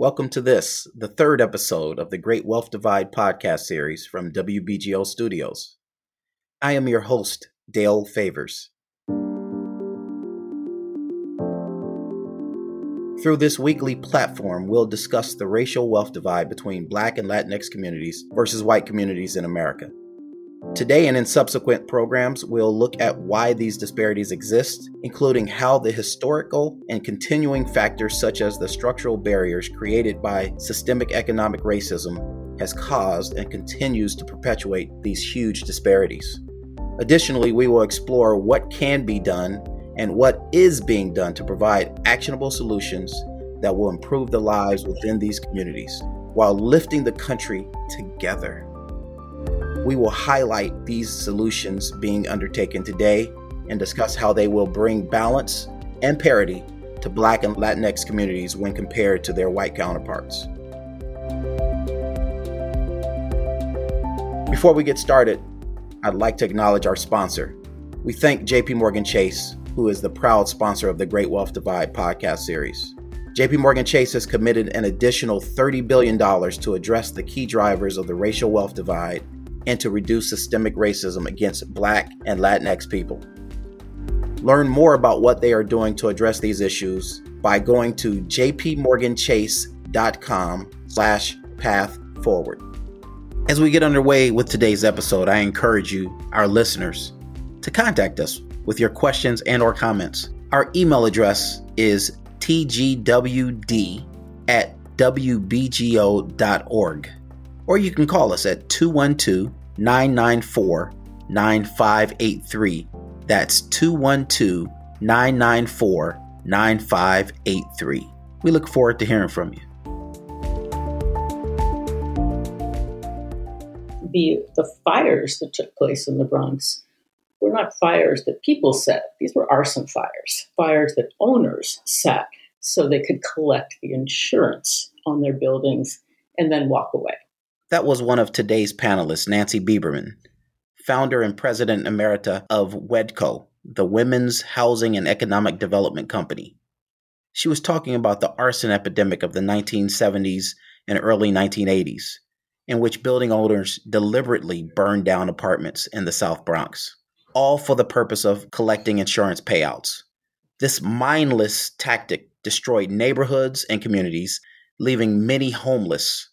Welcome to this, the third episode of the Great Wealth Divide podcast series from WBGO Studios. I am your host, Dale Favors. Through this weekly platform, we'll discuss the racial wealth divide between Black and Latinx communities versus white communities in America. Today and in subsequent programs, we'll look at why these disparities exist, including how the historical and continuing factors such as the structural barriers created by systemic economic racism has caused and continues to perpetuate these huge disparities. Additionally, we will explore what can be done and what is being done to provide actionable solutions that will improve the lives within these communities while lifting the country together. We will highlight these solutions being undertaken today and discuss how they will bring balance and parity to Black and Latinx communities when compared to their white counterparts. Before we get started, I'd like to acknowledge our sponsor. We thank JP Morgan Chase, who is the proud sponsor of the Great Wealth Divide podcast series. JP Morgan Chase has committed an additional $30 billion to address the key drivers of the racial wealth divide and to reduce systemic racism against Black and Latinx people. Learn more about what they are doing to address these issues by going to jpmorganchase.com slash path forward. As we get underway with today's episode, I encourage you, our listeners, to contact us with your questions and or comments. Our email address is tgwd at wbgo.org. Or you can call us at 212 994 9583. That's 212 994 9583. We look forward to hearing from you. The, the fires that took place in the Bronx were not fires that people set. These were arson fires, fires that owners set so they could collect the insurance on their buildings and then walk away. That was one of today's panelists, Nancy Biberman, founder and president emerita of WHEDco, the Women's Housing and Economic Development Company. She was talking about the arson epidemic of the 1970s and early 1980s, in which building owners deliberately burned down apartments in the South Bronx, all for the purpose of collecting insurance payouts. This mindless tactic destroyed neighborhoods and communities, leaving many homeless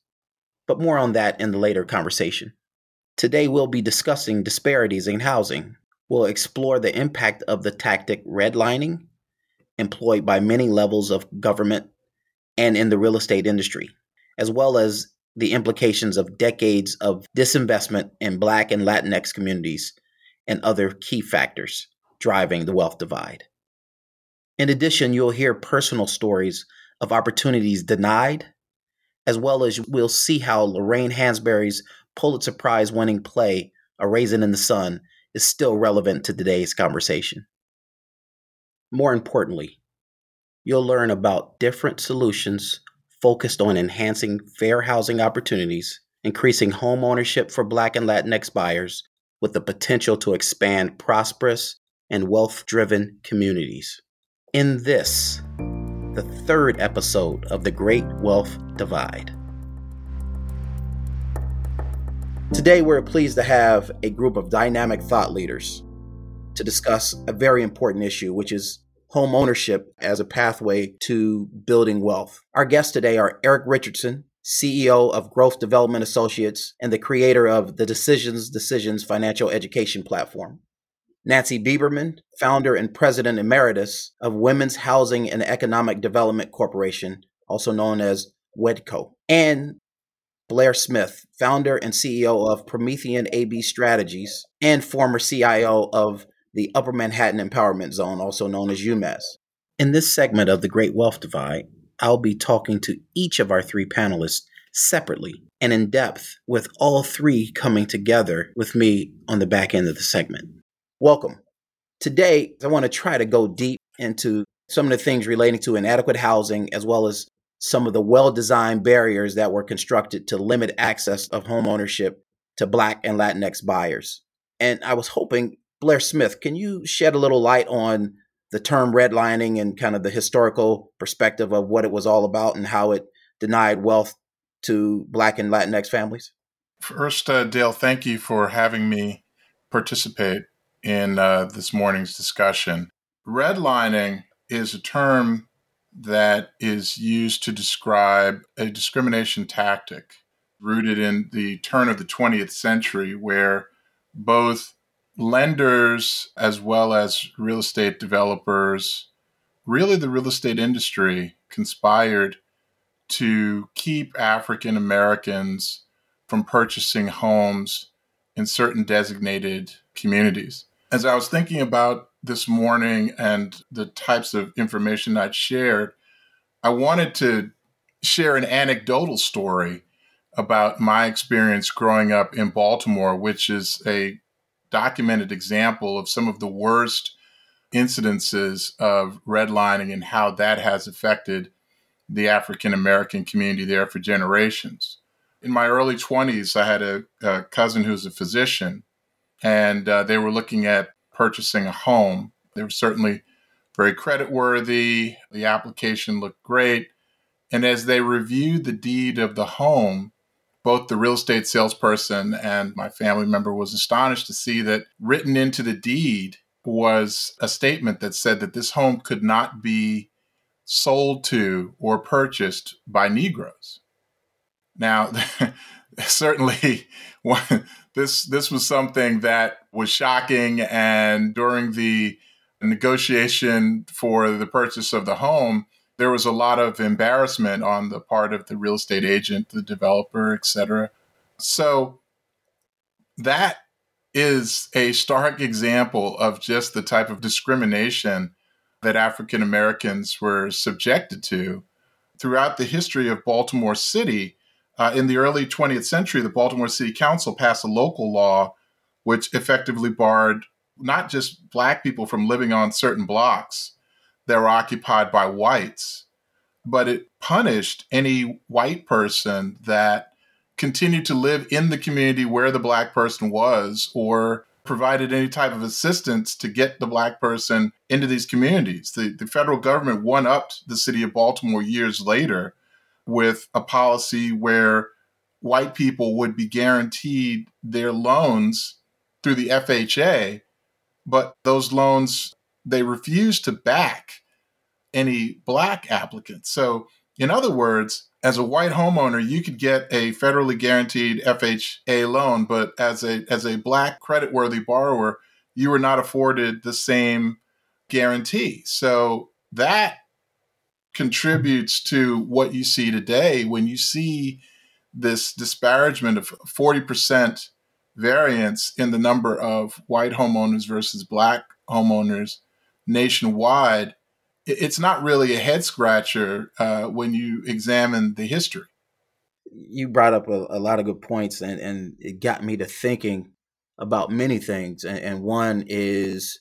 but more on that in the later conversation. Today, we'll be discussing disparities in housing. We'll explore the impact of the tactic redlining, employed by many levels of government and in the real estate industry, as well as the implications of decades of disinvestment in Black and Latinx communities and other key factors driving the wealth divide. In addition, you'll hear personal stories of opportunities denied as well as we'll see how Lorraine Hansberry's Pulitzer Prize winning play, A Raisin in the Sun, is still relevant to today's conversation. More importantly, you'll learn about different solutions focused on enhancing fair housing opportunities, increasing home ownership for Black and Latinx buyers, with the potential to expand prosperous and wealth driven communities. In this, the third episode of The Great Wealth Divide. Today, we're pleased to have a group of dynamic thought leaders to discuss a very important issue, which is home ownership as a pathway to building wealth. Our guests today are Eric Richardson, CEO of Growth Development Associates and the creator of the Decisions Decisions financial education platform. Nancy Biberman, founder and president emeritus of Women's Housing and Economic Development Corporation, also known as WHEDco, and Blair Smith, founder and CEO of Promethean AB Strategies and former CIO of the Upper Manhattan Empowerment Zone, also known as UMEZ. In this segment of The Great Wealth Divide, I'll be talking to each of our three panelists separately and in depth, with all three coming together with me on the back end of the segment. Welcome. Today, I want to try to go deep into some of the things relating to inadequate housing, as well as some of the well designed barriers that were constructed to limit access of home ownership to Black and Latinx buyers. And I was hoping, Blair Smith, can you shed a little light on the term redlining and kind of the historical perspective of what it was all about and how it denied wealth to Black and Latinx families? First, uh, Dale, thank you for having me participate in uh, this morning's discussion. Redlining is a term that is used to describe a discrimination tactic rooted in the turn of the 20th century, where both lenders as well as real estate developers, really the real estate industry, conspired to keep African Americans from purchasing homes in certain designated communities. As I was thinking about this morning and the types of information I'd shared, I wanted to share an anecdotal story about my experience growing up in Baltimore, which is a documented example of some of the worst incidences of redlining and how that has affected the African American community there for generations. In my early 20s, I had a, a cousin who's a physician, and uh, they were looking at purchasing a home. They were certainly very creditworthy. The application looked great. And as they reviewed the deed of the home, both the real estate salesperson and my family member was astonished to see that written into the deed was a statement that said that this home could not be sold to or purchased by Negroes. Now, certainly, this this was something that was shocking, and during the negotiation for the purchase of the home, there was a lot of embarrassment on the part of the real estate agent, the developer, etc. So that is a stark example of just the type of discrimination that African Americans were subjected to throughout the history of Baltimore City. Uh, in the early 20th century, the Baltimore City Council passed a local law which effectively barred not just black people from living on certain blocks that were occupied by whites, but it punished any white person that continued to live in the community where the black person was or provided any type of assistance to get the black person into these communities. The, the federal government one upped the city of Baltimore years later with a policy where white people would be guaranteed their loans through the FHA, but those loans they refused to back any black applicants. So, in other words, as a white homeowner, you could get a federally guaranteed FHA loan, but as a as a black creditworthy borrower, you were not afforded the same guarantee. So that contributes to what you see today when you see this disparagement of 40% variance in the number of white homeowners versus black homeowners nationwide, it's not really a head scratcher uh, when you examine the history. You brought up a, a, lot of good points, and, and it got me to thinking about many things. And, and one is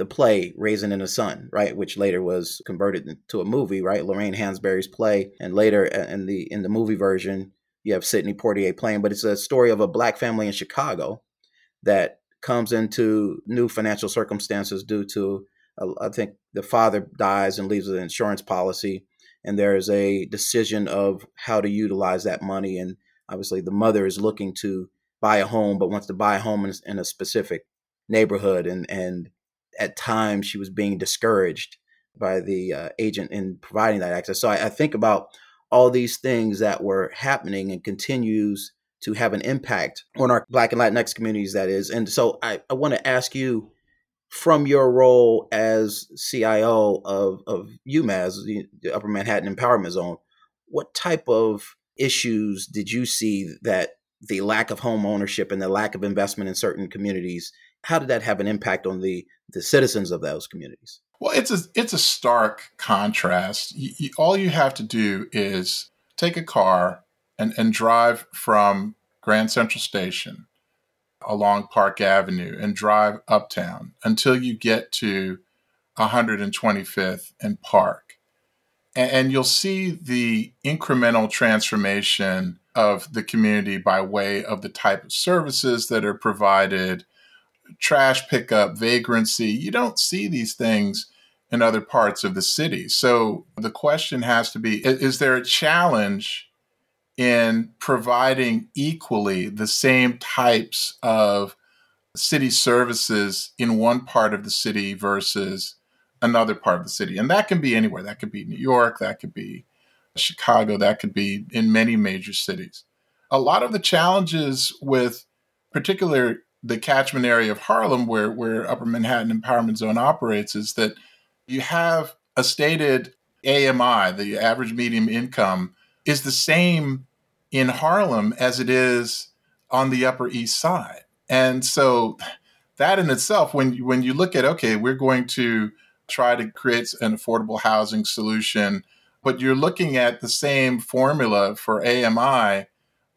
the play Raisin in the Sun, right, which later was converted into a movie, right? Lorraine Hansberry's play, and later uh, in the in the movie version, you have Sidney Poitier playing, but it's a story of a black family in Chicago that comes into new financial circumstances due to, uh, I think, the father dies and leaves an insurance policy, and there is a decision of how to utilize that money. And obviously, the mother is looking to buy a home, but wants to buy a home in a specific neighborhood, and and at times she was being discouraged by the uh, agent in providing that access. So I, I think about all these things that were happening and continues to have an impact on our Black and Latinx communities, that is. And so I, I want to ask you from your role as CIO of, of UMEZ, the Upper Manhattan Empowerment Zone, what type of issues did you see that the lack of home ownership and the lack of investment in certain communities, how did that have an impact on the, the citizens of those communities? Well, it's a it's a stark contrast. You, you, all you have to do is take a car and, and drive from Grand Central Station along Park Avenue and drive uptown until you get to 125th and Park. And, and you'll see the incremental transformation of the community by way of the type of services that are provided, trash pickup, vagrancy. You don't see these things in other parts of the city. So the question has to be is there a challenge in providing equally the same types of city services in one part of the city versus another part of the city? And that can be anywhere. That could be New York, that could be Chicago, that could be in many major cities. A lot of the challenges with particular the catchment area of Harlem where where Upper Manhattan Empowerment Zone operates is that you have a stated AMI, the average medium income, is the same in Harlem as it is on the Upper East Side. And so that in itself, when you, when you look at, okay, we're going to try to create an affordable housing solution, but you're looking at the same formula for AMI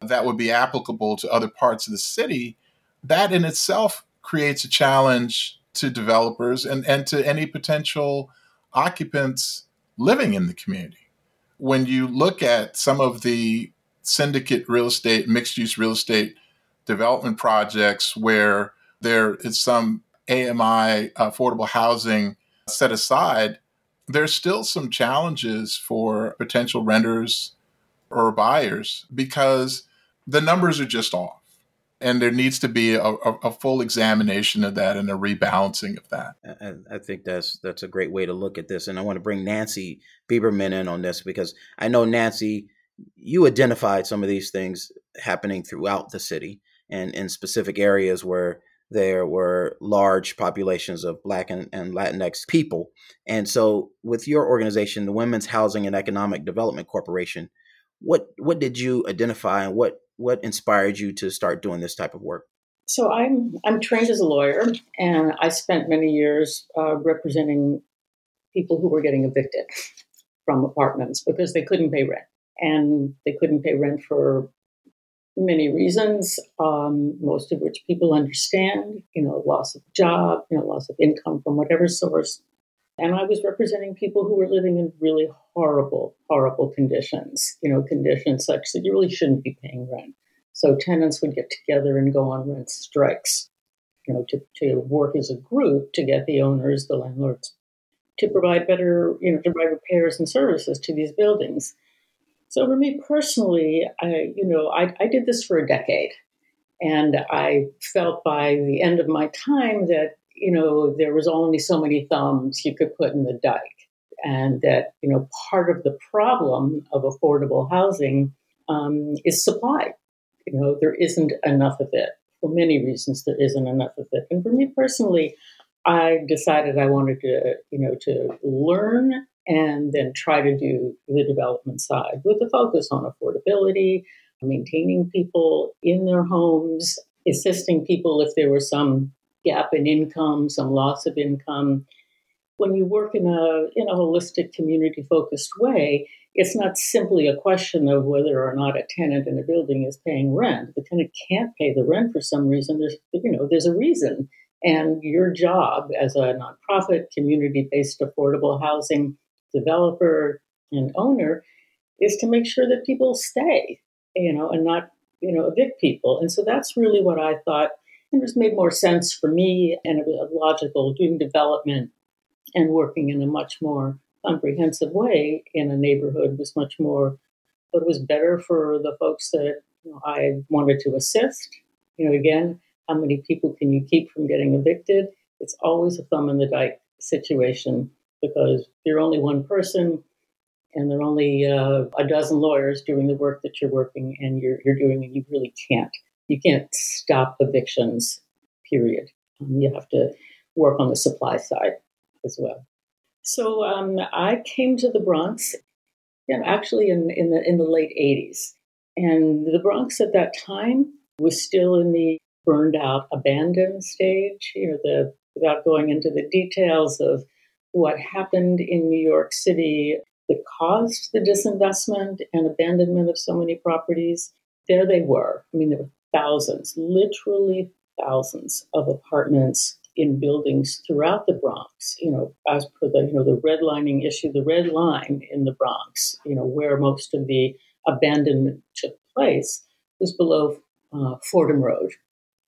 that would be applicable to other parts of the city, that in itself creates a challenge to developers and, and to any potential occupants living in the community. When you look at some of the syndicate real estate, mixed use real estate development projects where there is some AMI affordable housing set aside, there's still some challenges for potential renters or buyers because the numbers are just off and there needs to be a, a, full examination of that and a rebalancing of that. I, I, think that's that's a great way to look at this, and I want to bring Nancy Biberman in on this because I know Nancy, you identified some of these things happening throughout the city and in specific areas where there were large populations of Black and, and Latinx people, and so with your organization, the Women's Housing and Economic Development Corporation, what what did you identify and what what inspired you to start doing this type of work? So I'm I'm trained as a lawyer, and I spent many years uh, representing people who were getting evicted from apartments because they couldn't pay rent, and they couldn't pay rent for many reasons, um, most of which people understand. You know, loss of job, you know, loss of income from whatever source. And I was representing people who were living in really horrible, horrible conditions, you know, conditions such that you really shouldn't be paying rent. So tenants would get together and go on rent strikes, you know, to, to work as a group to get the owners, the landlords, to provide better, you know, to provide repairs and services to these buildings. So for me personally, I, you know, I, I did this for a decade. And I felt by the end of my time that, you know, there was only so many thumbs you could put in the dike and that you know part of the problem of affordable housing um, is supply. You know, there isn't enough of it for many reasons. There isn't enough of it, and for me personally, I decided I wanted to you know to learn and then try to do the development side with a focus on affordability, maintaining people in their homes, assisting people if there was some gap in income, some loss of income. When you work in a in a holistic community focused way it's not simply a question of whether or not a tenant in a building is paying rent. The tenant can't pay the rent for some reason. There's you know there's a reason. And your job as a nonprofit community based affordable housing developer and owner is to make sure that people stay you know and not you know evict people. And so that's really what i thought it just made more sense for me and it was logical doing development and working in a much more comprehensive way in a neighborhood was much more but it was better for the folks that you know, I wanted to assist. You know, again, how many people can you keep from getting evicted? It's always a thumb in the dike situation because you're only one person and there are only uh, a dozen lawyers doing the work that you're working and you're, you're doing and you really can't. You can't stop evictions, period. You have to work on the supply side as well. So um, I came to the Bronx, actually in, in the in the late '80s, and the Bronx at that time was still in the burned out, abandoned stage. You know, the without going into the details of what happened in New York City that caused the disinvestment and abandonment of so many properties. There they were. I mean, there were thousands, literally thousands of apartments in buildings throughout the Bronx, you know, as per the, you know, the redlining issue, the red line in the Bronx, you know, where most of the abandonment took place was below uh, Fordham Road.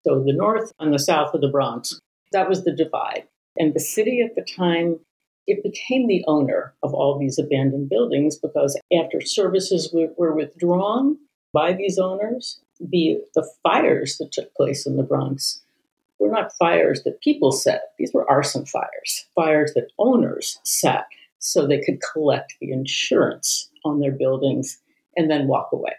So the north and the south of the Bronx, that was the divide. And the city at the time it became the owner of all these abandoned buildings because after services were, were withdrawn by these owners, the, the fires that took place in the Bronx were not fires that people set. These were arson fires, fires that owners set so they could collect the insurance on their buildings and then walk away.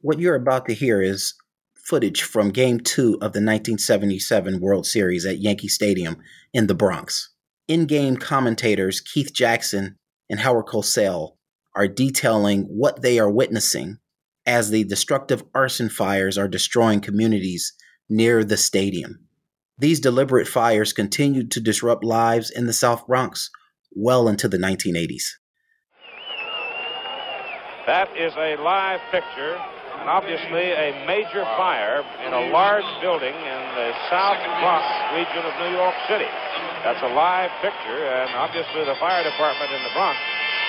What you're about to hear is footage from Game 2 of the 1977 World Series at Yankee Stadium in the Bronx. In game commentators Keith Jackson and Howard Cosell are detailing what they are witnessing as the destructive arson fires are destroying communities near the stadium. These deliberate fires continued to disrupt lives in the South Bronx well into the 1980s. That is a live picture and obviously a major fire in a large building in the South Bronx region of New York City. That's a live picture, and obviously the fire department in the Bronx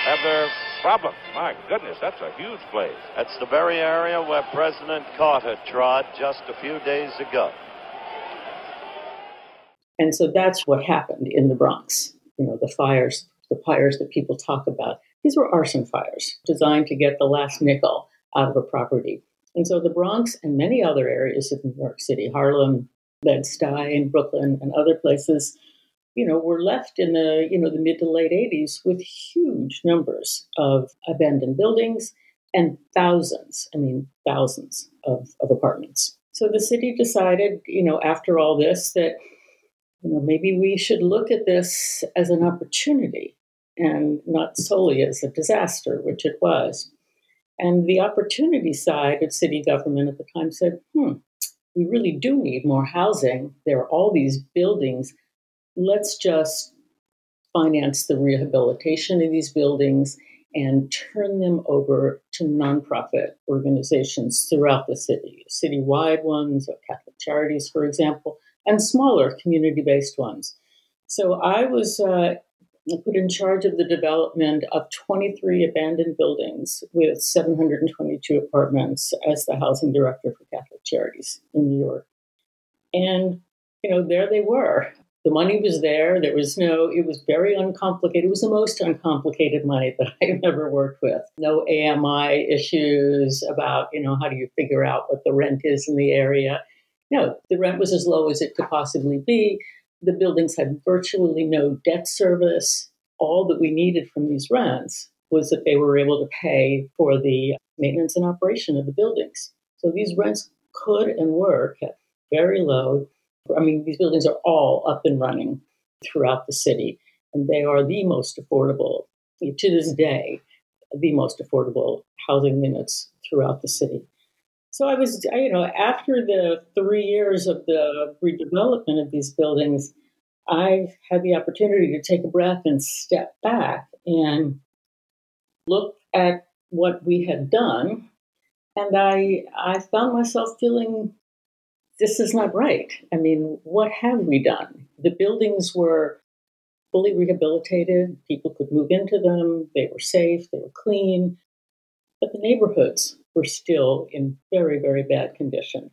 have their problem. My goodness, that's a huge place. That's the very area where President Carter trod just a few days ago. And so that's what happened in the Bronx. You know, the fires, the fires that people talk about. These were arson fires designed to get the last nickel out of a property. And so the Bronx and many other areas of New York City, Harlem, Bed-Stuy, Brooklyn, and other places, you know, were left in the, you know, the mid to late 80s with huge numbers of abandoned buildings and thousands, I mean, thousands of, of apartments. So the city decided, you know, after all this, that, you know, maybe we should look at this as an opportunity and not solely as a disaster, which it was. And the opportunity side of city government at the time said, hmm, we really do need more housing. There are all these buildings. Let's just finance the rehabilitation of these buildings and turn them over to nonprofit organizations throughout the city, citywide ones, or Catholic Charities, for example, and smaller community based ones. So I was uh, put in charge of the development of 23 abandoned buildings with 722 apartments as the housing director for Catholic Charities in New York. And, you know, there they were. The money was there. There was no, it was very uncomplicated. It was the most uncomplicated money that I've ever worked with. No AMI issues about, you know, how do you figure out what the rent is in the area. No, the rent was as low as it could possibly be the buildings had virtually no debt service. All that we needed from these rents was that they were able to pay for the maintenance and operation of the buildings. So these rents could and were kept very low. I mean, these buildings are all up and running throughout the city, and they are the most affordable, to this day, the most affordable housing units throughout the city. So I was, you know, after the three years of the redevelopment of these buildings, I had the opportunity to take a breath and step back and look at what we had done. And I, I found myself feeling this is not right. I mean, what have we done? The buildings were fully rehabilitated, people could move into them, they were safe, they were clean, but the neighborhoods were still in very, very bad condition.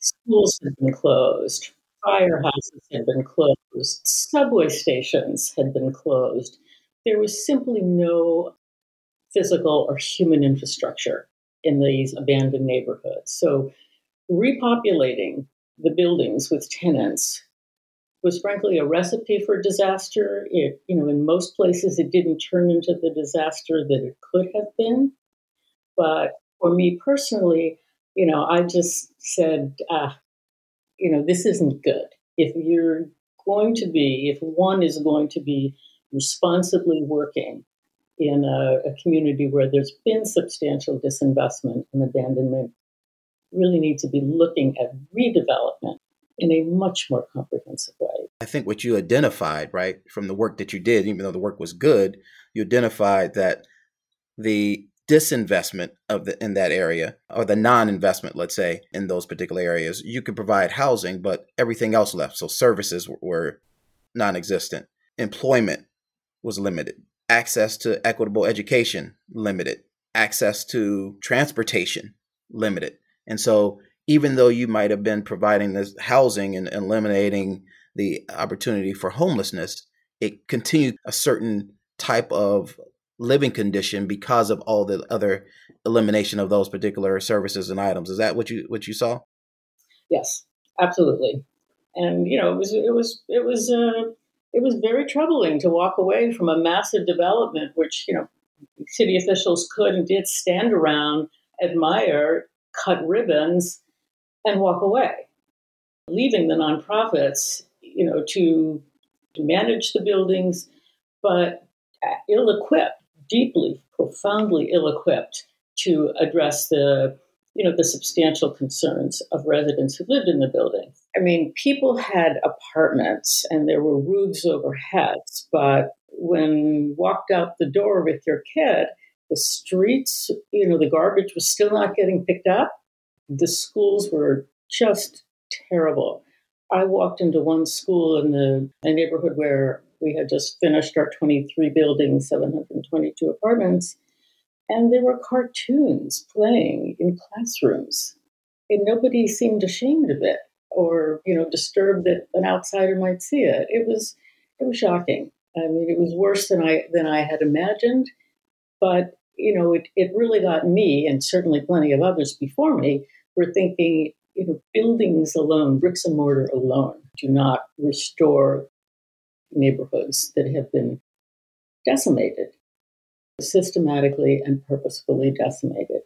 Schools had been closed, firehouses had been closed, subway stations had been closed. There was simply no physical or human infrastructure in these abandoned neighborhoods. So, repopulating the buildings with tenants was frankly a recipe for disaster. It, you know, in most places, it didn't turn into the disaster that it could have been. But for me personally, you know, I just said, uh, you know, this isn't good. If you're going to be, if one is going to be responsibly working in a, a community where there's been substantial disinvestment and abandonment, really need to be looking at redevelopment in a much more comprehensive way. I think what you identified, right, from the work that you did, even though the work was good, you identified that the disinvestment of the in that area or the non-investment let's say in those particular areas you could provide housing but everything else left. So services were non-existent. Employment was limited. Access to equitable education limited. Access to transportation limited and so even though you might have been providing this housing and eliminating the opportunity for homelessness it continued a certain type of living condition because of all the other elimination of those particular services and items. Is that what you what you saw? Yes, absolutely. And you know, it was it was it was uh, it was very troubling to walk away from a massive development, which you know, city officials could and did stand around, admire, cut ribbons, and walk away, leaving the nonprofits, you know, to manage the buildings, but ill-equipped, deeply, profoundly ill-equipped to address the you know the substantial concerns of residents who lived in the building. I mean, people had apartments and there were roofs over heads, but when walked out the door with your kid, the streets, you know, the garbage was still not getting picked up. The schools were just terrible. I walked into one school in the neighborhood where we had just finished our 23 buildings, 722 apartments, and there were cartoons playing in classrooms. And nobody seemed ashamed of it or, you know, disturbed that an outsider might see it. It was it was shocking. I mean, it was worse than I than I had imagined. But, you know, it, it really got me and certainly plenty of others before me were thinking, you know, buildings alone, bricks and mortar alone, do not restore neighborhoods that have been decimated systematically and purposefully decimated.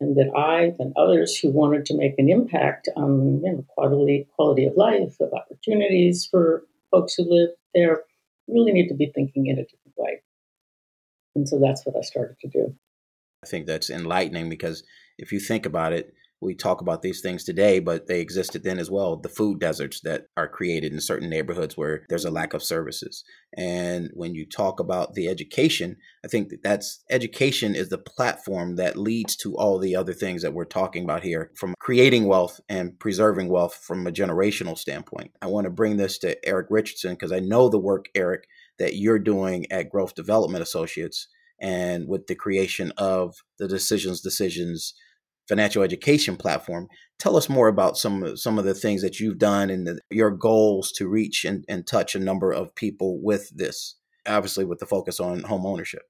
And that I and others who wanted to make an impact on you know, quality, quality of life, of opportunities for folks who live there, really need to be thinking in a different way. And so that's what I started to do. I think that's enlightening because if you think about it, we talk about these things today, but they existed then as well. The food deserts that are created in certain neighborhoods where there's a lack of services. And when you talk about the education, I think that that's education is the platform that leads to all the other things that we're talking about here from creating wealth and preserving wealth from a generational standpoint. I want to bring this to Eric Richardson because I know the work, Eric, that you're doing at Growth Development Associates and with the creation of the Decisions Decisions financial education platform. Tell us more about some some of the things that you've done and the, your goals to reach and, and touch a number of people with this. Obviously, with the focus on home ownership.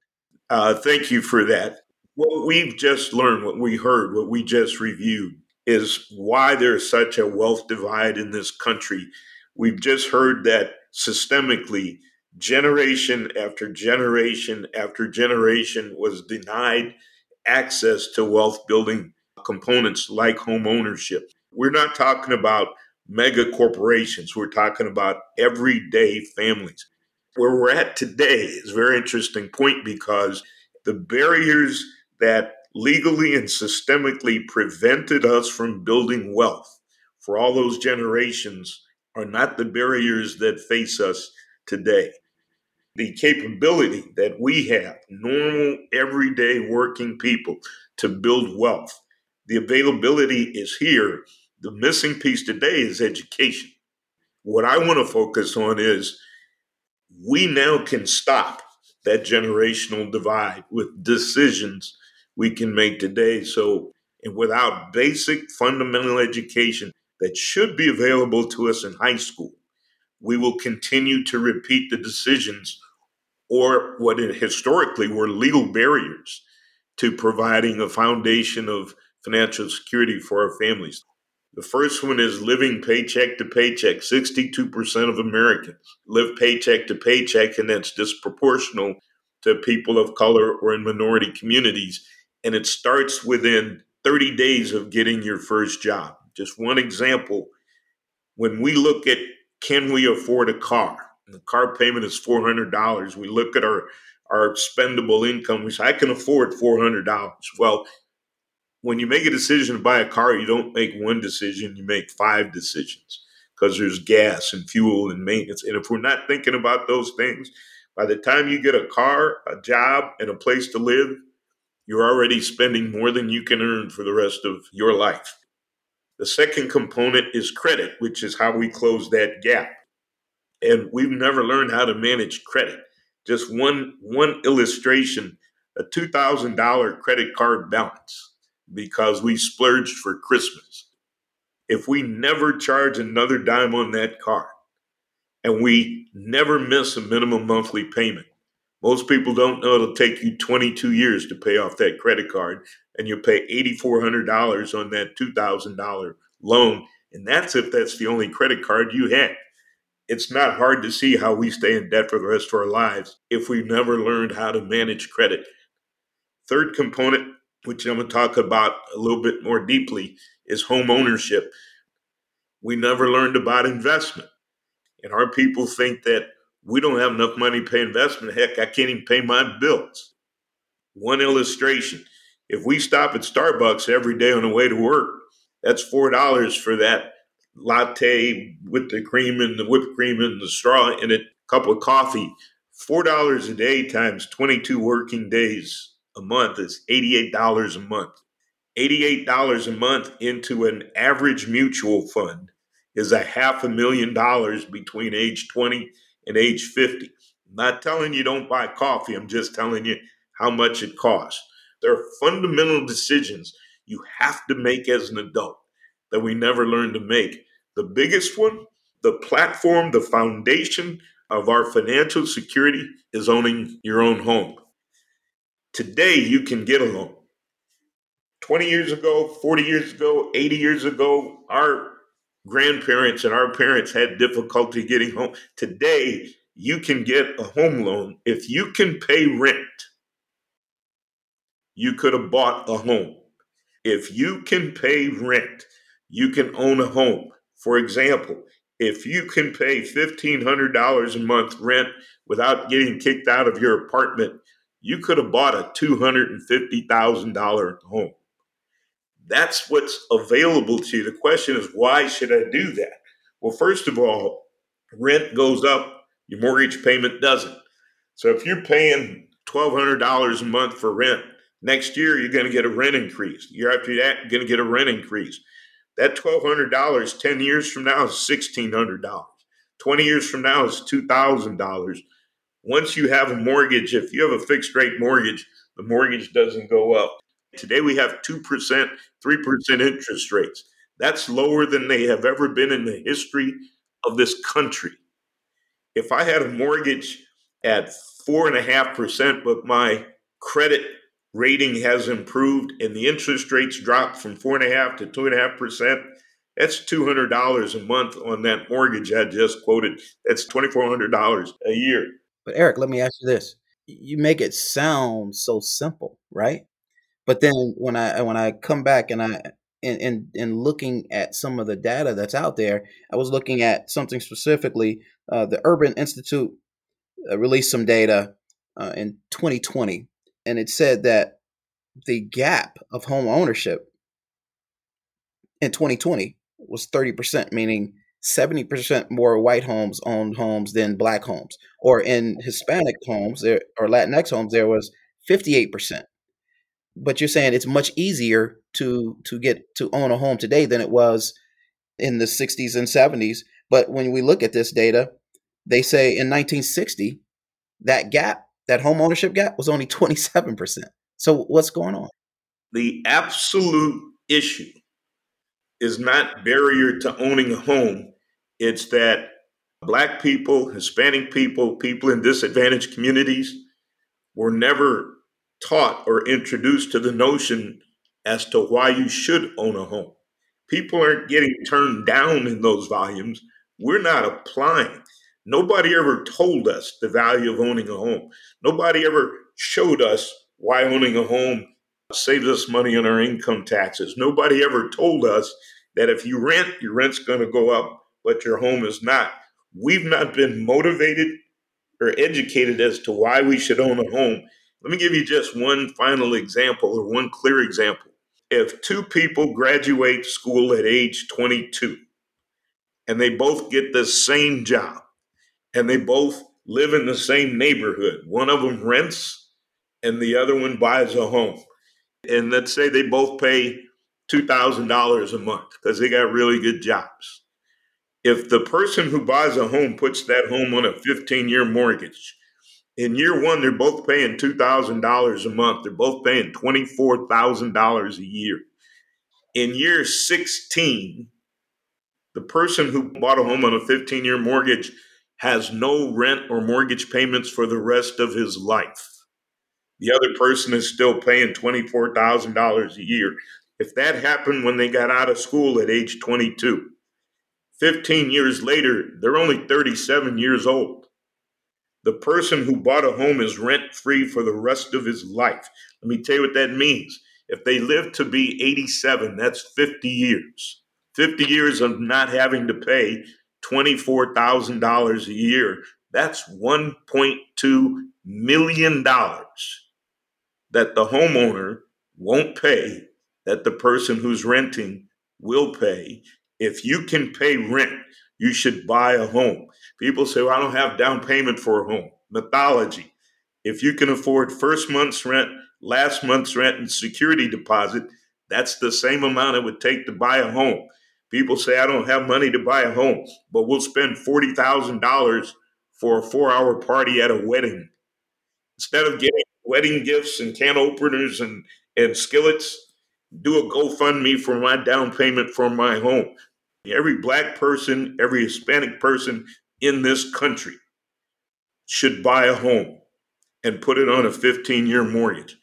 Uh, thank you for that. What we've just learned, what we heard, what we just reviewed, is why there's such a wealth divide in this country. We've just heard that systemically, generation after generation after generation was denied access to wealth building components like home ownership. We're not talking about mega corporations, we're talking about everyday families. Where we're at today is a very interesting point because the barriers that legally and systemically prevented us from building wealth for all those generations are not the barriers that face us today. The capability that we have, normal, everyday working people, to build wealth the availability is here. The missing piece today is education. What I want to focus on is we now can stop that generational divide with decisions we can make today. So, and without basic fundamental education that should be available to us in high school, we will continue to repeat the decisions or what historically were legal barriers to providing a foundation of financial security for our families. The first one is living paycheck to paycheck. 62% of Americans live paycheck to paycheck, and that's disproportional to people of color or in minority communities. And it starts within 30 days of getting your first job. Just one example when we look at can we afford a car? The car payment is $400. We look at our, our spendable income. Say, I can afford $400. Well, when you make a decision to buy a car, you don't make one decision, you make five decisions because there's gas and fuel and maintenance. And if we're not thinking about those things, by the time you get a car, a job, and a place to live, you're already spending more than you can earn for the rest of your life. The second component is credit, which is how we close that gap. And we've never learned how to manage credit. Just one one illustration, a $2,000 credit card balance because we splurged for Christmas. If we never charge another dime on that card and we never miss a minimum monthly payment. Most people don't know it'll take you 22 years to pay off that credit card, and you'll pay $8,400 on that $2,000 loan. And that's if that's the only credit card you have. It's not hard to see how we stay in debt for the rest of our lives if we've never learned how to manage credit. Third component, which I'm going to talk about a little bit more deeply, is home ownership. We never learned about investment. And our people think that we don't have enough money to pay investment. Heck, I can't even pay my bills. One illustration if we stop at Starbucks every day on the way to work, that's $4 for that latte with the cream and the whipped cream and the straw in it, cup of coffee. $4 a day times 22 working days a month is $88 a month. $88 a month into an average mutual fund is a half a million dollars between age 20 and age 50. I'm not telling you don't buy coffee, I'm just telling you how much it costs. There are fundamental decisions you have to make as an adult that we never learn to make. The biggest one, the platform, the foundation of our financial security is owning your own home. Today, you can get a loan. 20 years ago, 40 years ago, 80 years ago, our grandparents and our parents had difficulty getting home. Today, you can get a home loan if you can pay rent. You could have bought a home. If you can pay rent, you can own a home. For example, if you can pay $1,500 a month rent without getting kicked out of your apartment, you could have bought a $250,000 home. That's what's available to you. The question is, why should I do that? Well, first of all, rent goes up, your mortgage payment doesn't. So if you're paying $1,200 a month for rent, next year you're going to get a rent increase. Year after that, you're going to get a rent increase. That $1,200 10 years from now is $1,600. 20 years from now is $2,000. Once you have a mortgage, if you have a fixed rate mortgage, the mortgage doesn't go up. Today we have 2%, 3% interest rates. That's lower than they have ever been in the history of this country. If I had a mortgage at 4.5%, but my credit rating has improved and the interest rates dropped from 4.5 to 2.5%, that's $200 a month on that mortgage I just quoted. That's $2,400 a year. But Eric, let me ask you this. You make it sound so simple, right? But then when I when I come back and I and, and and looking at some of the data that's out there, I was looking at something specifically. Uh, the Urban Institute uh, released some data uh, in 2020, and it said that the gap of home ownership in 2020 was 30%, meaning 70% more white homes owned homes than black homes. Or in Hispanic homes there, or Latinx homes, there was 58% but you're saying it's much easier to to get to own a home today than it was in the 60s and 70s but when we look at this data they say in 1960 that gap that home ownership gap was only 27% so what's going on the absolute issue is not barrier to owning a home it's that black people hispanic people people in disadvantaged communities were never taught or introduced to the notion as to why you should own a home. People aren't getting turned down in those volumes. We're not applying. Nobody ever told us the value of owning a home. Nobody ever showed us why owning a home saves us money on our income taxes. Nobody ever told us that if you rent, your rent's going to go up, but your home is not. We've not been motivated or educated as to why we should own a home. Let me give you just one final example or one clear example. If two people graduate school at age 22 and they both get the same job and they both live in the same neighborhood, one of them rents and the other one buys a home. And let's say they both pay $2,000 a month because they got really good jobs. If the person who buys a home puts that home on a 15 year mortgage, in year one, they're both paying $2,000 a month. They're both paying $24,000 a year. In year 16, the person who bought a home on a 15 year mortgage has no rent or mortgage payments for the rest of his life. The other person is still paying $24,000 a year. If that happened when they got out of school at age 22, 15 years later, they're only 37 years old. The person who bought a home is rent free for the rest of his life. Let me tell you what that means. If they live to be 87, that's 50 years. 50 years of not having to pay $24,000 a year. That's $1.2 million that the homeowner won't pay, that the person who's renting will pay. If you can pay rent, you should buy a home. People say, well, I don't have down payment for a home. Mythology. If you can afford first month's rent, last month's rent, and security deposit, that's the same amount it would take to buy a home. People say, I don't have money to buy a home, but we'll spend $40,000 for a four hour party at a wedding. Instead of getting wedding gifts and can openers and, and skillets, do a GoFundMe for my down payment for my home. Every black person, every Hispanic person in this country should buy a home and put it on a 15 year mortgage.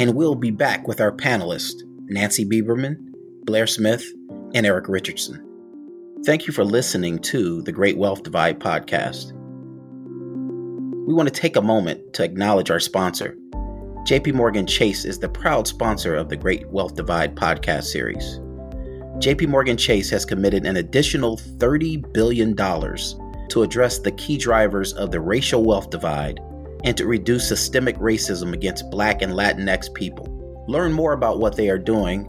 And we'll be back with our panelists, Nancy Biberman, Blair Smith, and Eric Richardson. Thank you for listening to the Great Wealth Divide podcast. We want to take a moment to acknowledge our sponsor. JP Morgan Chase is the proud sponsor of the Great Wealth Divide podcast series. JP Morgan Chase has committed an additional $30 billion to address the key drivers of the racial wealth divide and to reduce systemic racism against Black and Latinx people. Learn more about what they are doing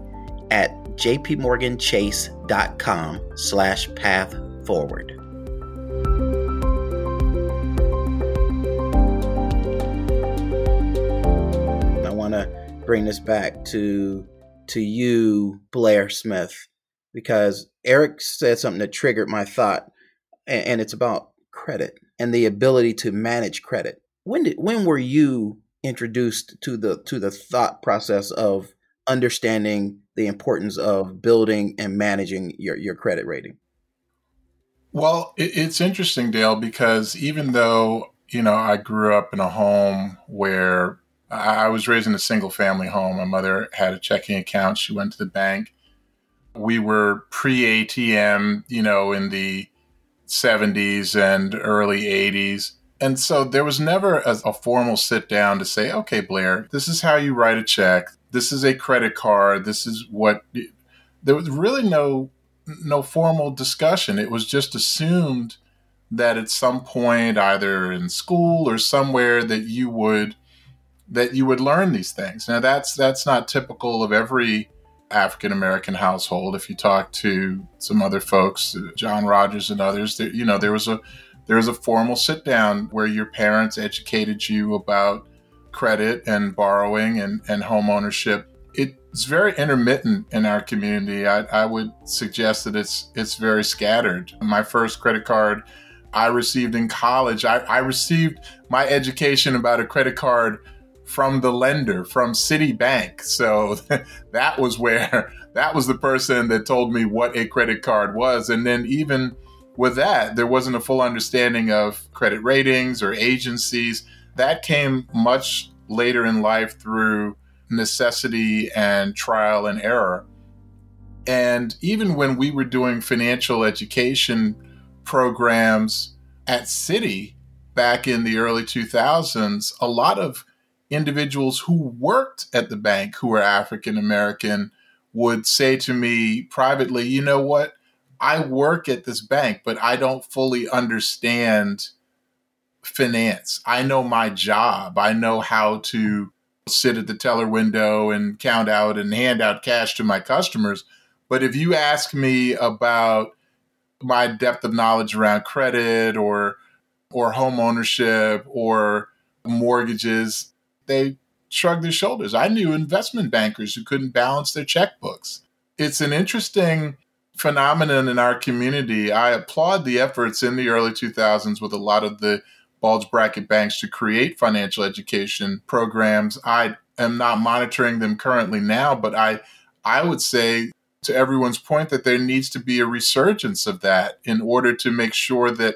at jpmorganchase.com slash path forward. I want to bring this back to to you, Blair Smith, because Eric said something that triggered my thought, and, and it's about credit and the ability to manage credit when did when were you introduced to the to the thought process of understanding the importance of building and managing your your credit rating? Well, it, it's interesting, Dale, because even though you know I grew up in a home where I was raised in a single family home, my mother had a checking account. She went to the bank. We were pre ATM, you know, in the 70s and early 80s and so there was never a, a, formal sit down to say, okay, Blair, this is how you write a check. This is a credit card. This is what. There was really no no formal discussion. It was just assumed that at some point, either in school or somewhere, that you would that you would learn these things. Now that's that's not typical of every African American household. If you talk to some other folks, uh, John Rogers and others, there, you know there was a there was a formal sit down where your parents educated you about credit and borrowing and, and home ownership. It's very intermittent in our community. I, I would suggest that it's it's very scattered. My first credit card I received in college, I, I received my education about a credit card from the lender, from Citibank. So that was where that was the person that told me what a credit card was. And then even with that, there wasn't a full understanding of credit ratings or agencies. That came much later in life through necessity and trial and error. And even when we were doing financial education programs at Citi back in the early 2000s, a lot of individuals who worked at the bank who were African American would say to me privately, you know what? I work at this bank, but I don't fully understand finance. I know my job. I know how to sit at the teller window and count out and hand out cash to my customers. But if you ask me about my depth of knowledge around credit or or home ownership or mortgages, they shrug their shoulders. I knew investment bankers who couldn't balance their checkbooks. It's an interesting phenomenon in our community. I applaud the efforts in the early 2000s with a lot of the bulge bracket banks to create financial education programs. I am not monitoring them currently now, but I I would say to everyone's point that there needs to be a resurgence of that in order to make sure that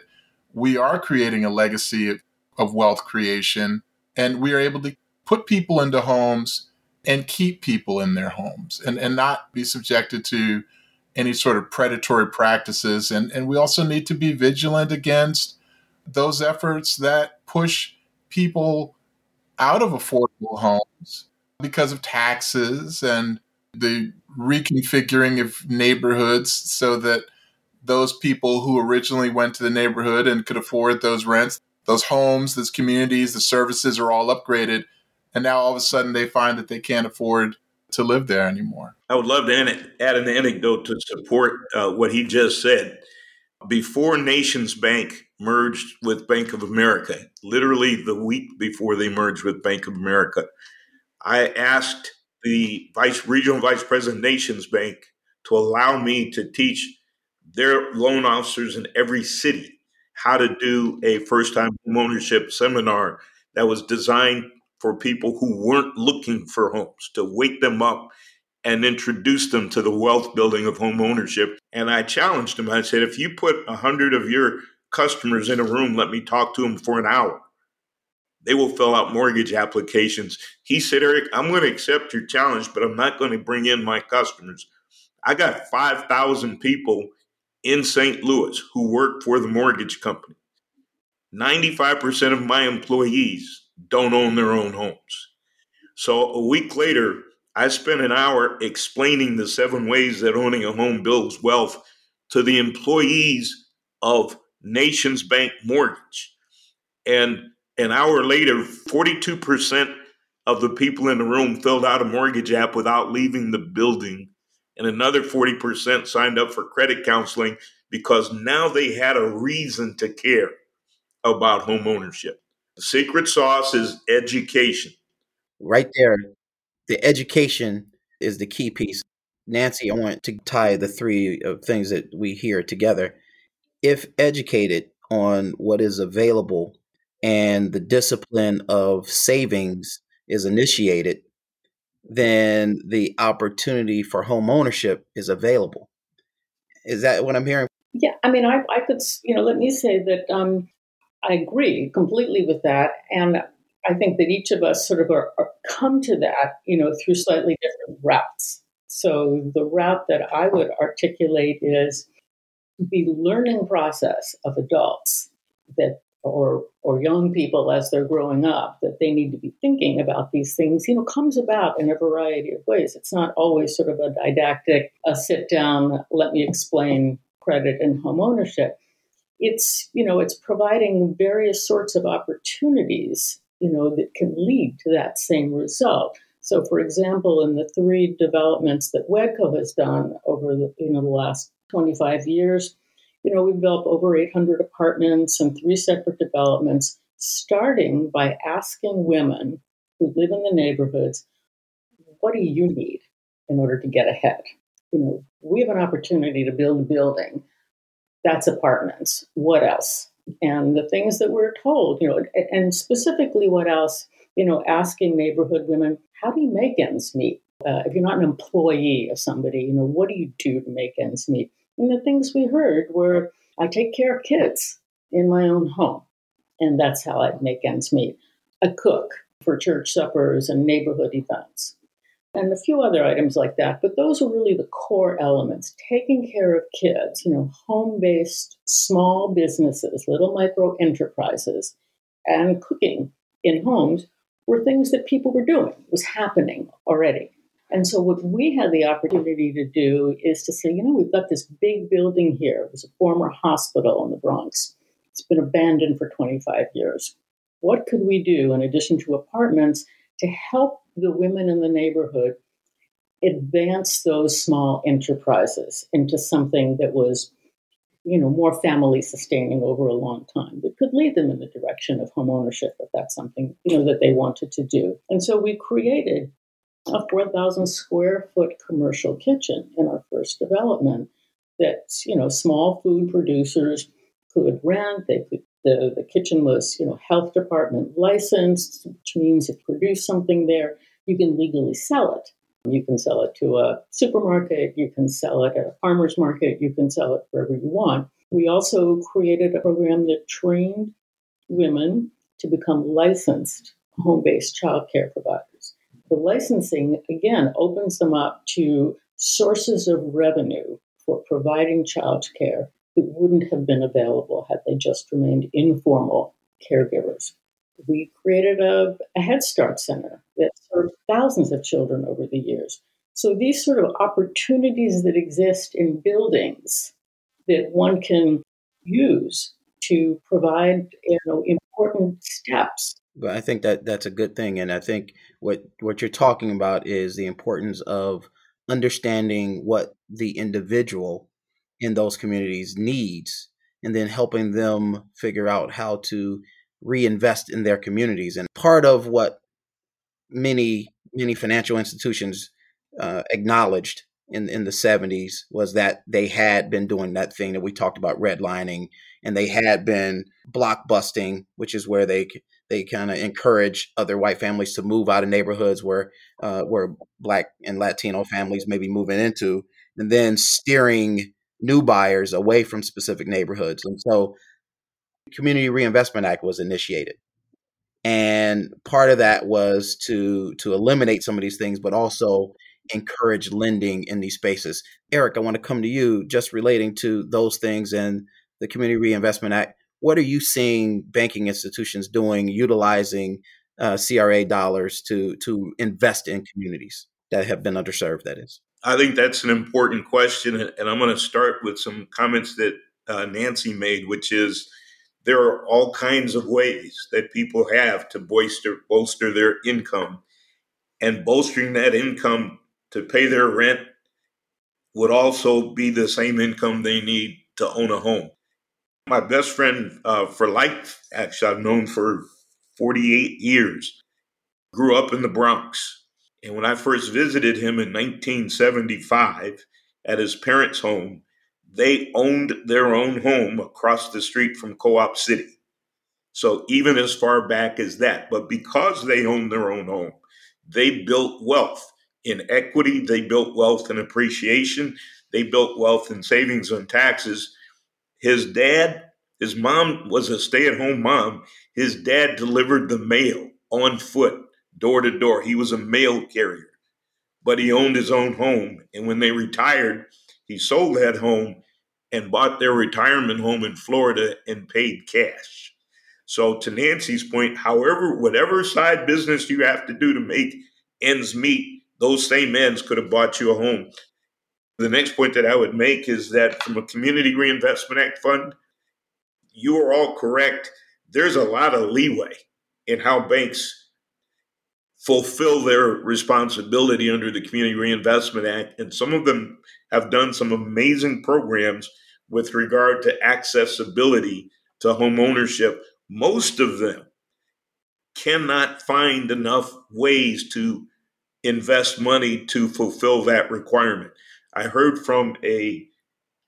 we are creating a legacy of wealth creation and we are able to put people into homes and keep people in their homes and, and not be subjected to any sort of predatory practices. And, and we also need to be vigilant against those efforts that push people out of affordable homes because of taxes and the reconfiguring of neighborhoods so that those people who originally went to the neighborhood and could afford those rents, those homes, those communities, the services are all upgraded. And now all of a sudden they find that they can't afford to live there anymore. I would love to add an anecdote to support uh, what he just said. Before NationsBank merged with Bank of America, literally the week before they merged with Bank of America, I asked the vice regional vice president NationsBank to allow me to teach their loan officers in every city how to do a first time home ownership seminar that was designed for people who weren't looking for homes to wake them up and introduce them to the wealth building of home ownership. And I challenged him. I said, if you put a hundred of your customers in a room, let me talk to them for an hour. They will fill out mortgage applications. He said, Eric, I'm going to accept your challenge, but I'm not going to bring in my customers. I got 5,000 people in St. Louis who work for the mortgage company. 95% of my employees don't own their own homes. So a week later, I spent an hour explaining the seven ways that owning a home builds wealth to the employees of NationsBank Mortgage. And an hour later, 42% of the people in the room filled out a mortgage app without leaving the building and another 40% signed up for credit counseling because now they had a reason to care about home ownership. The secret sauce is education. Right there, the education is the key piece. Nancy, I want to tie the three things that we hear together. If educated on what is available and the discipline of savings is initiated, then the opportunity for home ownership is available. Is that what I'm hearing? Yeah, I mean, I, I could, you know, let me say that um, I agree completely with that, and I think that each of us sort of are, are come to that, you know, through slightly different routes. So the route that I would articulate is the learning process of adults that or or young people as they're growing up that they need to be thinking about these things you know comes about in a variety of ways. It's not always sort of a didactic a sit down let me explain credit and home ownership it's you know it's providing various sorts of opportunities you know that can lead to that same result so for example in the three developments that WHEDco has done over the you know the last 25 years you know, we've built over 800 apartments and three separate developments, starting by asking women who live in the neighborhoods, what do you need in order to get ahead? You know, we have an opportunity to build a building. That's apartments. What else? And the things that we're told, you know, and specifically what else, you know, asking neighborhood women, how do you make ends meet? Uh, if you're not an employee of somebody, you know, what do you do to make ends meet? And the things we heard were I take care of kids in my own home, and that's how I make ends meet. I cook for church suppers and neighborhood events, and a few other items like that. But those are really the core elements taking care of kids, you know, home based small businesses, little micro enterprises, and cooking in homes were things that people were doing, was happening already. And so, what we had the opportunity to do is to say, you know, we've got this big building here. It was a former hospital in the Bronx. It's been abandoned for 25 years. What could we do, in addition to apartments, to help the women in the neighborhood advance those small enterprises into something that was, you know, more family sustaining over a long time that could lead them in the direction of home ownership if that's something, you know, that they wanted to do. And so we created a 4,000 square foot commercial kitchen in our first development that, you know, small food producers could rent. They could, the, the kitchen was, you know, health department licensed, which means if you produce something there, you can legally sell it You can sell it to a supermarket, you can sell it at a farmer's market, you can sell it wherever you want. We also created a program that trained women to become licensed home based childcare providers. The licensing, again, opens them up to sources of revenue for providing childcare that wouldn't have been available had they just remained informal caregivers. We created a, a Head Start Center that served thousands of children over the years. So these sort of opportunities that exist in buildings that one can use to provide you know important steps. But I think that that's a good thing, and I think what what you're talking about is the importance of understanding what the individual in those communities needs, and then helping them figure out how to reinvest in their communities. And part of what many many financial institutions uh, acknowledged in in the 70s was that they had been doing that thing that we talked about redlining and they had been blockbusting which is where they they kind of encourage other white families to move out of neighborhoods where uh, where black and latino families may be moving into and then steering new buyers away from specific neighborhoods and so community reinvestment act was initiated and part of that was to to eliminate some of these things but also encourage lending in these spaces. Eric, I want to come to you just relating to those things and the Community Reinvestment Act. What are you seeing banking institutions doing, utilizing uh, CRA dollars to to invest in communities that have been underserved? That is. I think that's an important question, and I'm going to start with some comments that uh, Nancy made, which is there are all kinds of ways that people have to bolster bolster their income, and bolstering that income to pay their rent would also be the same income they need to own a home. My best friend uh, for life, actually, I've known for 48 years, grew up in the Bronx. And when I first visited him in 1975 at his parents' home, they owned their own home across the street from Co op City. So even as far back as that, but because they owned their own home, they built wealth in equity, they built wealth in appreciation, they built wealth in savings on taxes. His dad, his mom was a stay at home mom. His dad delivered the mail on foot, door to door. He was a mail carrier, but he owned his own home. And when they retired, he sold that home and bought their retirement home in Florida and paid cash. So, to Nancy's point, however, whatever side business you have to do to make ends meet, those same ends could have bought you a home. The next point that I would make is that from a Community Reinvestment Act fund, you are all correct. There's a lot of leeway in how banks fulfill their responsibility under the Community Reinvestment Act. And some of them have done some amazing programs with regard to accessibility to home ownership. Most of them cannot find enough ways to invest money to fulfill that requirement. I heard from a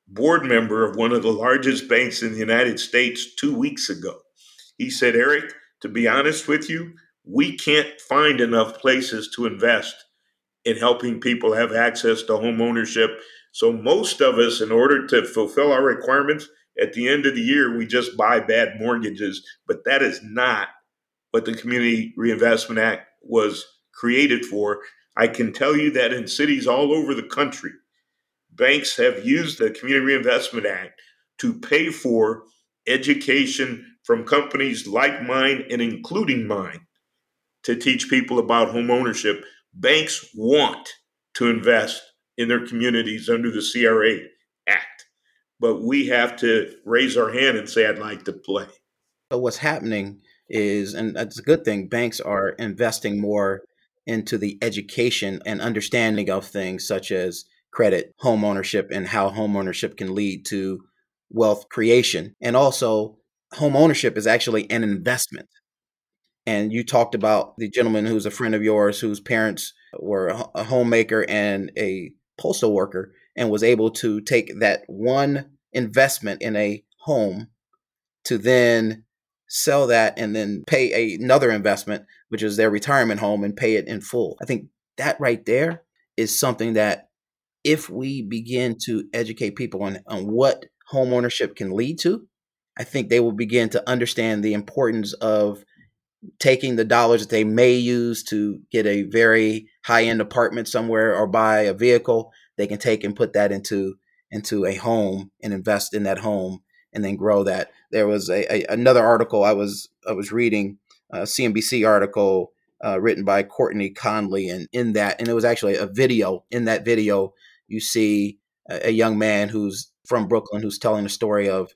board member of one of the largest banks in the United States two weeks ago. He said, Eric, to be honest with you, we can't find enough places to invest in helping people have access to home ownership. So, most of us, in order to fulfill our requirements, at the end of the year, we just buy bad mortgages. But that is not what the Community Reinvestment Act was created for. I can tell you that in cities all over the country, banks have used the Community Reinvestment Act to pay for education from companies like mine and including mine to teach people about home ownership. Banks want to invest in their communities under the CRA Act, but we have to raise our hand and say, I'd like to play. So, what's happening is, and that's a good thing, banks are investing more into the education and understanding of things such as credit, home ownership, and how home ownership can lead to wealth creation. And also, home ownership is actually an investment. And you talked about the gentleman who's a friend of yours whose parents were a homemaker and a postal worker and was able to take that one investment in a home to then sell that and then pay another investment, which is their retirement home, and pay it in full. I think that right there is something that if we begin to educate people on, on what home ownership can lead to, I think they will begin to understand the importance of taking the dollars that they may use to get a very high end apartment somewhere or buy a vehicle, they can take and put that into into a home and invest in that home and then grow that. There was a, a another article I was I was reading, a CNBC article uh, written by Courtney Connley, and in that, and it was actually a video. In that video, you see a, a young man who's from Brooklyn who's telling the story of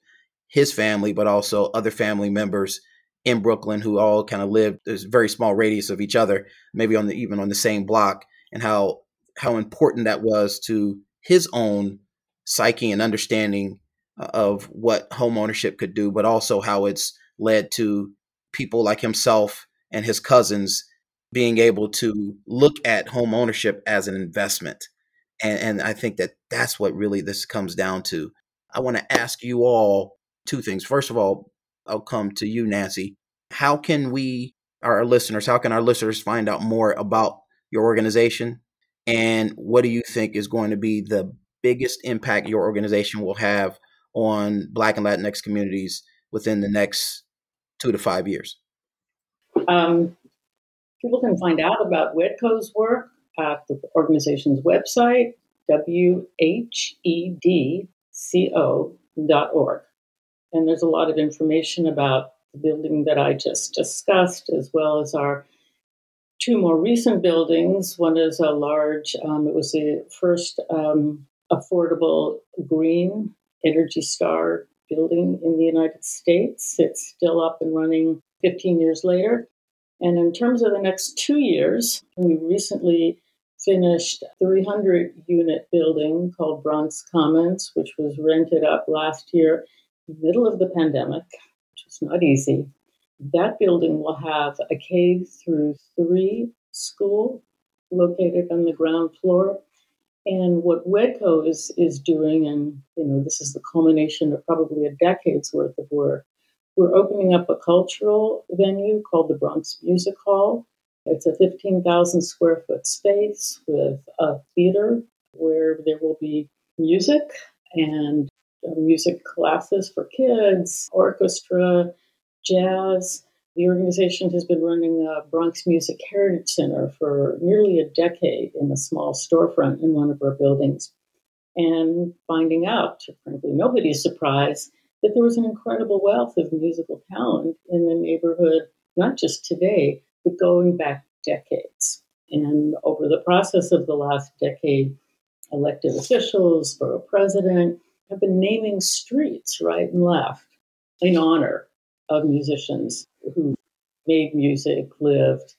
his family, but also other family members in Brooklyn who all kind of lived a very small radius of each other, maybe on the even on the same block, and how how important that was to his own psyche and understanding uh, of what home ownership could do, but also how it's led to people like himself and his cousins being able to look at home ownership as an investment. And, and I think that that's what really this comes down to. I want to ask you all two things. First of all, I'll come to you, Nancy. How can we, our listeners, how can our listeners find out more about your organization? And what do you think is going to be the biggest impact your organization will have on Black and Latinx communities within the next two to five years? Um, people can find out about WHEDco's work at the organization's website, whedco.org. And there's a lot of information about the building that I just discussed, as well as our two more recent buildings. One is a large, um, it was the first um, affordable green Energy Star building in the United States. It's still up and running 15 years later. And in terms of the next two years, we recently finished a 300 unit building called Bronx Commons, which was rented up last year, middle of the pandemic, which is not easy. That building will have a K through three school located on the ground floor and what WHEDco is is doing, and you know, this is the culmination of probably a decade's worth of work. We're opening up a cultural venue called the Bronx Music Hall. It's a 15,000 square foot space with a theater where there will be music and Uh, music classes for kids, orchestra, jazz, the organization has been running a Bronx Music Heritage Center for nearly a decade in a small storefront in one of our buildings. And finding out, frankly, nobody's surprised that there was an incredible wealth of musical talent in the neighborhood, not just today, but going back decades. And over the process of the last decade, elected officials, borough president, have been naming streets right and left in honor of musicians who made music, lived,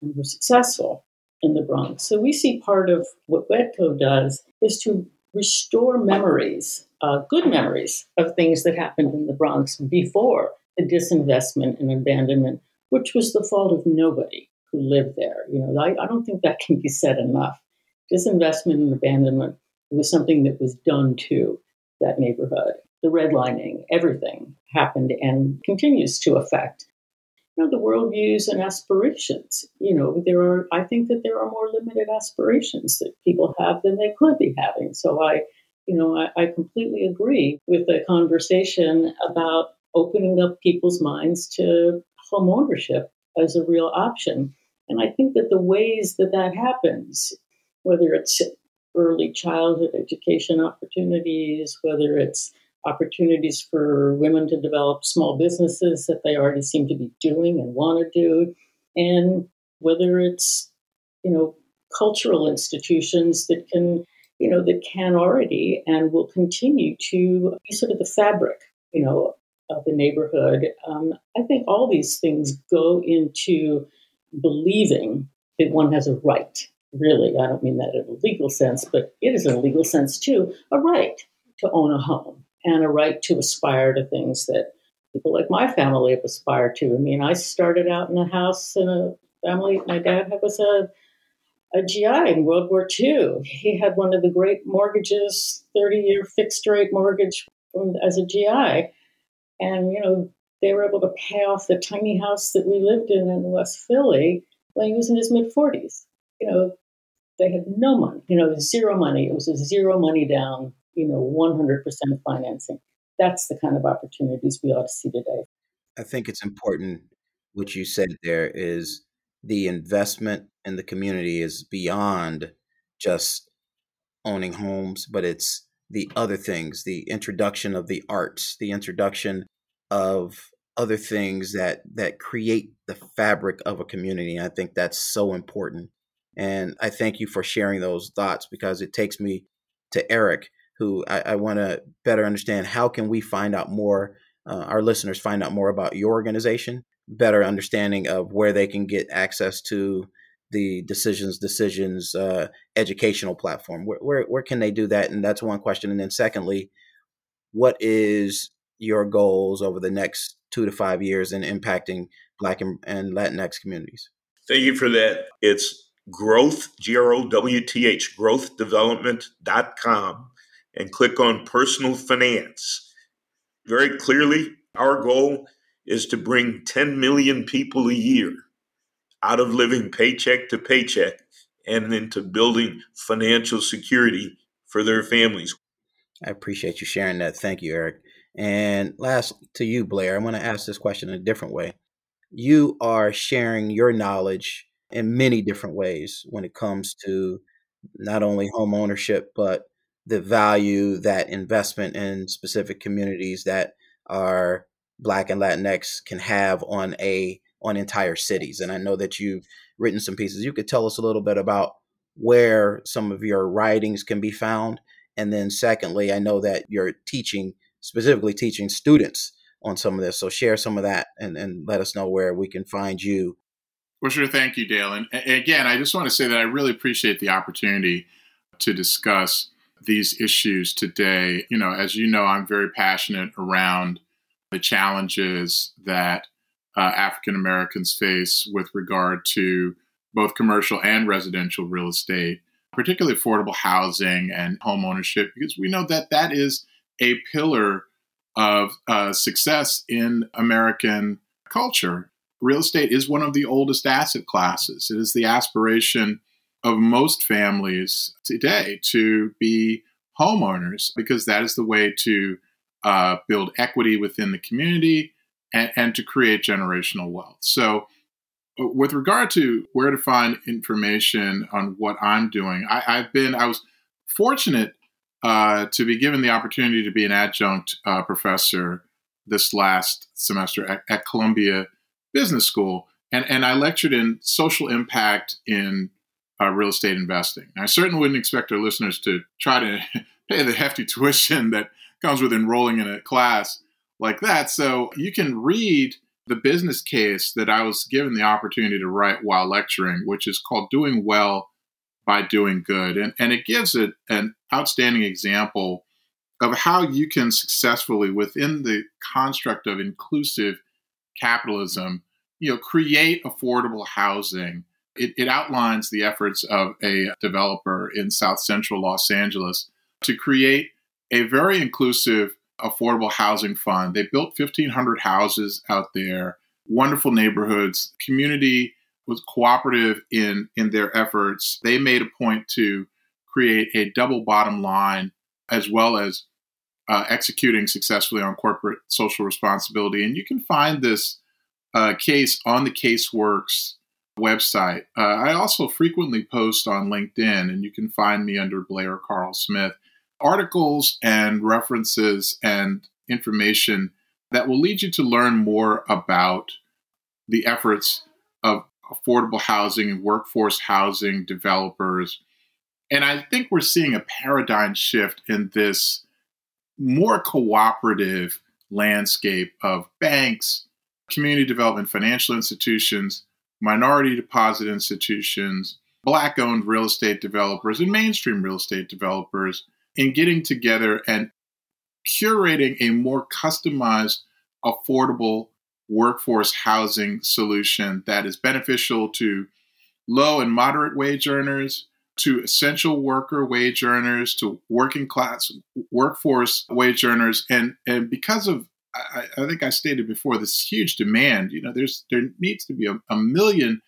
and were successful in the Bronx. So we see part of what WHEDco does is to restore memories, uh, good memories of things that happened in the Bronx before the disinvestment and abandonment, which was the fault of nobody who lived there. You know, I, I don't think that can be said enough. Disinvestment and abandonment was something that was done to that neighborhood. The redlining, everything happened and continues to affect you know, the worldviews and aspirations. You know, there are, I think that there are more limited aspirations that people have than they could be having. So I, you know, I, I completely agree with the conversation about opening up people's minds to home ownership as a real option. And I think that the ways that that happens, whether it's early childhood education opportunities, whether it's opportunities for women to develop small businesses that they already seem to be doing and want to do, and whether it's you know cultural institutions that can you know that can already and will continue to be sort of the fabric you know of the neighborhood. Um, I think all these things go into believing that one has a right. Really, I don't mean that in a legal sense, but it is in a legal sense too, a right to own a home and a right to aspire to things that people like my family have aspired to. I mean, I started out in a house in a family. My dad was a a GI in World War II. He had one of the great mortgages, 30 year fixed rate mortgage from, as a GI. And, you know, they were able to pay off the tiny house that we lived in in West Philly when he was in his mid 40s. You know, They had no money, you know, zero money. It was a zero money down, you know, 100% financing. That's the kind of opportunities we ought to see today. I think it's important what you said there is the investment in the community is beyond just owning homes, but it's the other things, the introduction of the arts, the introduction of other things that that create the fabric of a community. And I think that's so important. And I thank you for sharing those thoughts because it takes me to Eric, who I, I want to better understand how can we find out more, uh, our listeners find out more about your organization, better understanding of where they can get access to the decisions decisions uh, educational platform. Where, where, where can they do that? And that's one question. And then secondly what is your goals over the next two to five years in impacting black and, and latinx communities? Thank you for that. It's growth g-r-o-w-t-h growthdevelopment.com and click on personal finance very clearly our goal is to bring 10 million people a year out of living paycheck to paycheck and into building financial security for their families. I appreciate you sharing that. Thank you, Eric. And last to you, Blair, I want to ask this question in a different way. You are sharing your knowledge in many different ways when it comes to not only home ownership, but the value that investment in specific communities that are Black and Latinx can have on a on entire cities. And I know that you've written some pieces. You could tell us a little bit about where some of your writings can be found. And then, secondly, I know that you're teaching, specifically teaching students on some of this. So, share some of that and, and let us know where we can find you. Well, sure. Thank you, Dale. And again, I just want to say that I really appreciate the opportunity to discuss these issues today. You know, as you know, I'm very passionate around the challenges that uh, African Americans face with regard to both commercial and residential real estate, particularly affordable housing and home ownership, because we know that that is a pillar of uh, success in American culture. Real estate is one of the oldest asset classes. It is the aspiration of most families today to be homeowners because that is the way to uh, build equity within the community and, and to create generational wealth. So, uh, with regard to where to find information on what I'm doing, I, have been, I was fortunate uh, to be given the opportunity to be an adjunct uh, professor this last semester at, at, Columbia Business School. And, and I lectured in social impact in uh, real estate investing. I certainly wouldn't expect our listeners to try to pay the hefty tuition that comes with enrolling in a class like that. So you can read the business case that I was given the opportunity to write while lecturing, which is called Doing Well by Doing Good. And, and it gives it an outstanding example of how you can successfully, within the construct of inclusive capitalism, you know, create affordable housing. It, it outlines the efforts of a developer in South Central Los Angeles to create a very inclusive affordable housing fund. They built 1,500 houses out there, wonderful neighborhoods. Community was cooperative in, in their efforts. They made a point to create a double bottom line as well as uh, executing successfully on corporate social responsibility. And you can find this uh, case on the Caseworks website. Uh, I also frequently post on LinkedIn, and you can find me under Blair Carl Smith articles and references and information that will lead you to learn more about the efforts of affordable housing and workforce housing developers. And I think we're seeing a paradigm shift in this more cooperative landscape of banks, community development financial institutions, minority deposit institutions, black owned real estate developers, and mainstream real estate developers in getting together and curating a more customized, affordable workforce housing solution that is beneficial to low and moderate wage earners, to essential worker wage earners, to working class workforce wage earners. And, and because of, I, I think I stated before, this huge demand, you know, there's there needs to be a, a million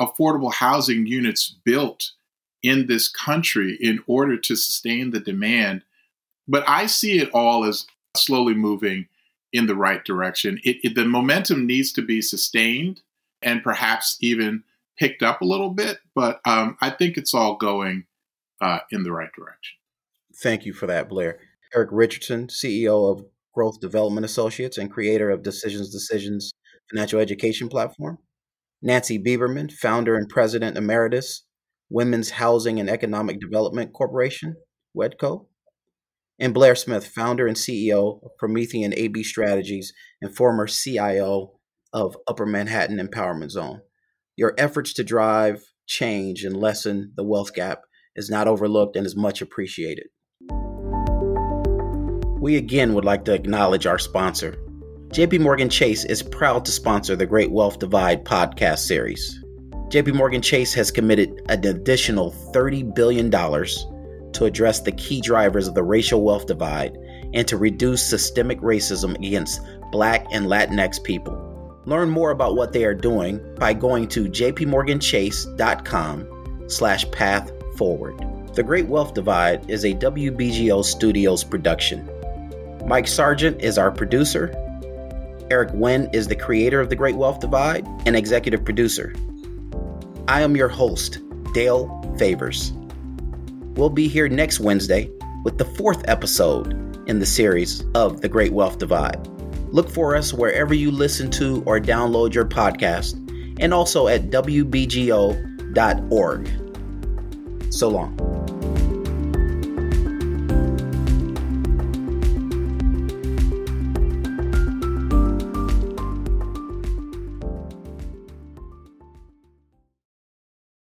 affordable housing units built in this country in order to sustain the demand. But I see it all as slowly moving in the right direction. It, it, the momentum needs to be sustained and perhaps even picked up a little bit, but um, I think it's all going uh, in the right direction. Thank you for that, Blair. Eric Richardson, CEO of Growth Development Associates and creator of Decisions Decisions financial education platform. Nancy Biberman, founder and president emeritus, Women's Housing and Economic Development Corporation, WHEDco and Blair Smith, founder and CEO of Promethean AB Strategies and former CIO of Upper Manhattan Empowerment Zone. Your efforts to drive change and lessen the wealth gap is not overlooked and is much appreciated. We again would like to acknowledge our sponsor. JP Morgan Chase is proud to sponsor the Great Wealth Divide podcast series. JP Morgan Chase has committed an additional $30 billion to address the key drivers of the racial wealth divide and to reduce systemic racism against Black and Latinx people. Learn more about what they are doing by going to jpmorganchase.com slash path forward. The Great Wealth Divide is a WBGO Studios production. Mike Sargent is our producer. Eric Wen is the creator of The Great Wealth Divide and executive producer. I am your host, Dale Favors. We'll be here next Wednesday with the fourth episode in the series of The Great Wealth Divide. Look for us wherever you listen to or download your podcast, and also at WBGO.org. So long.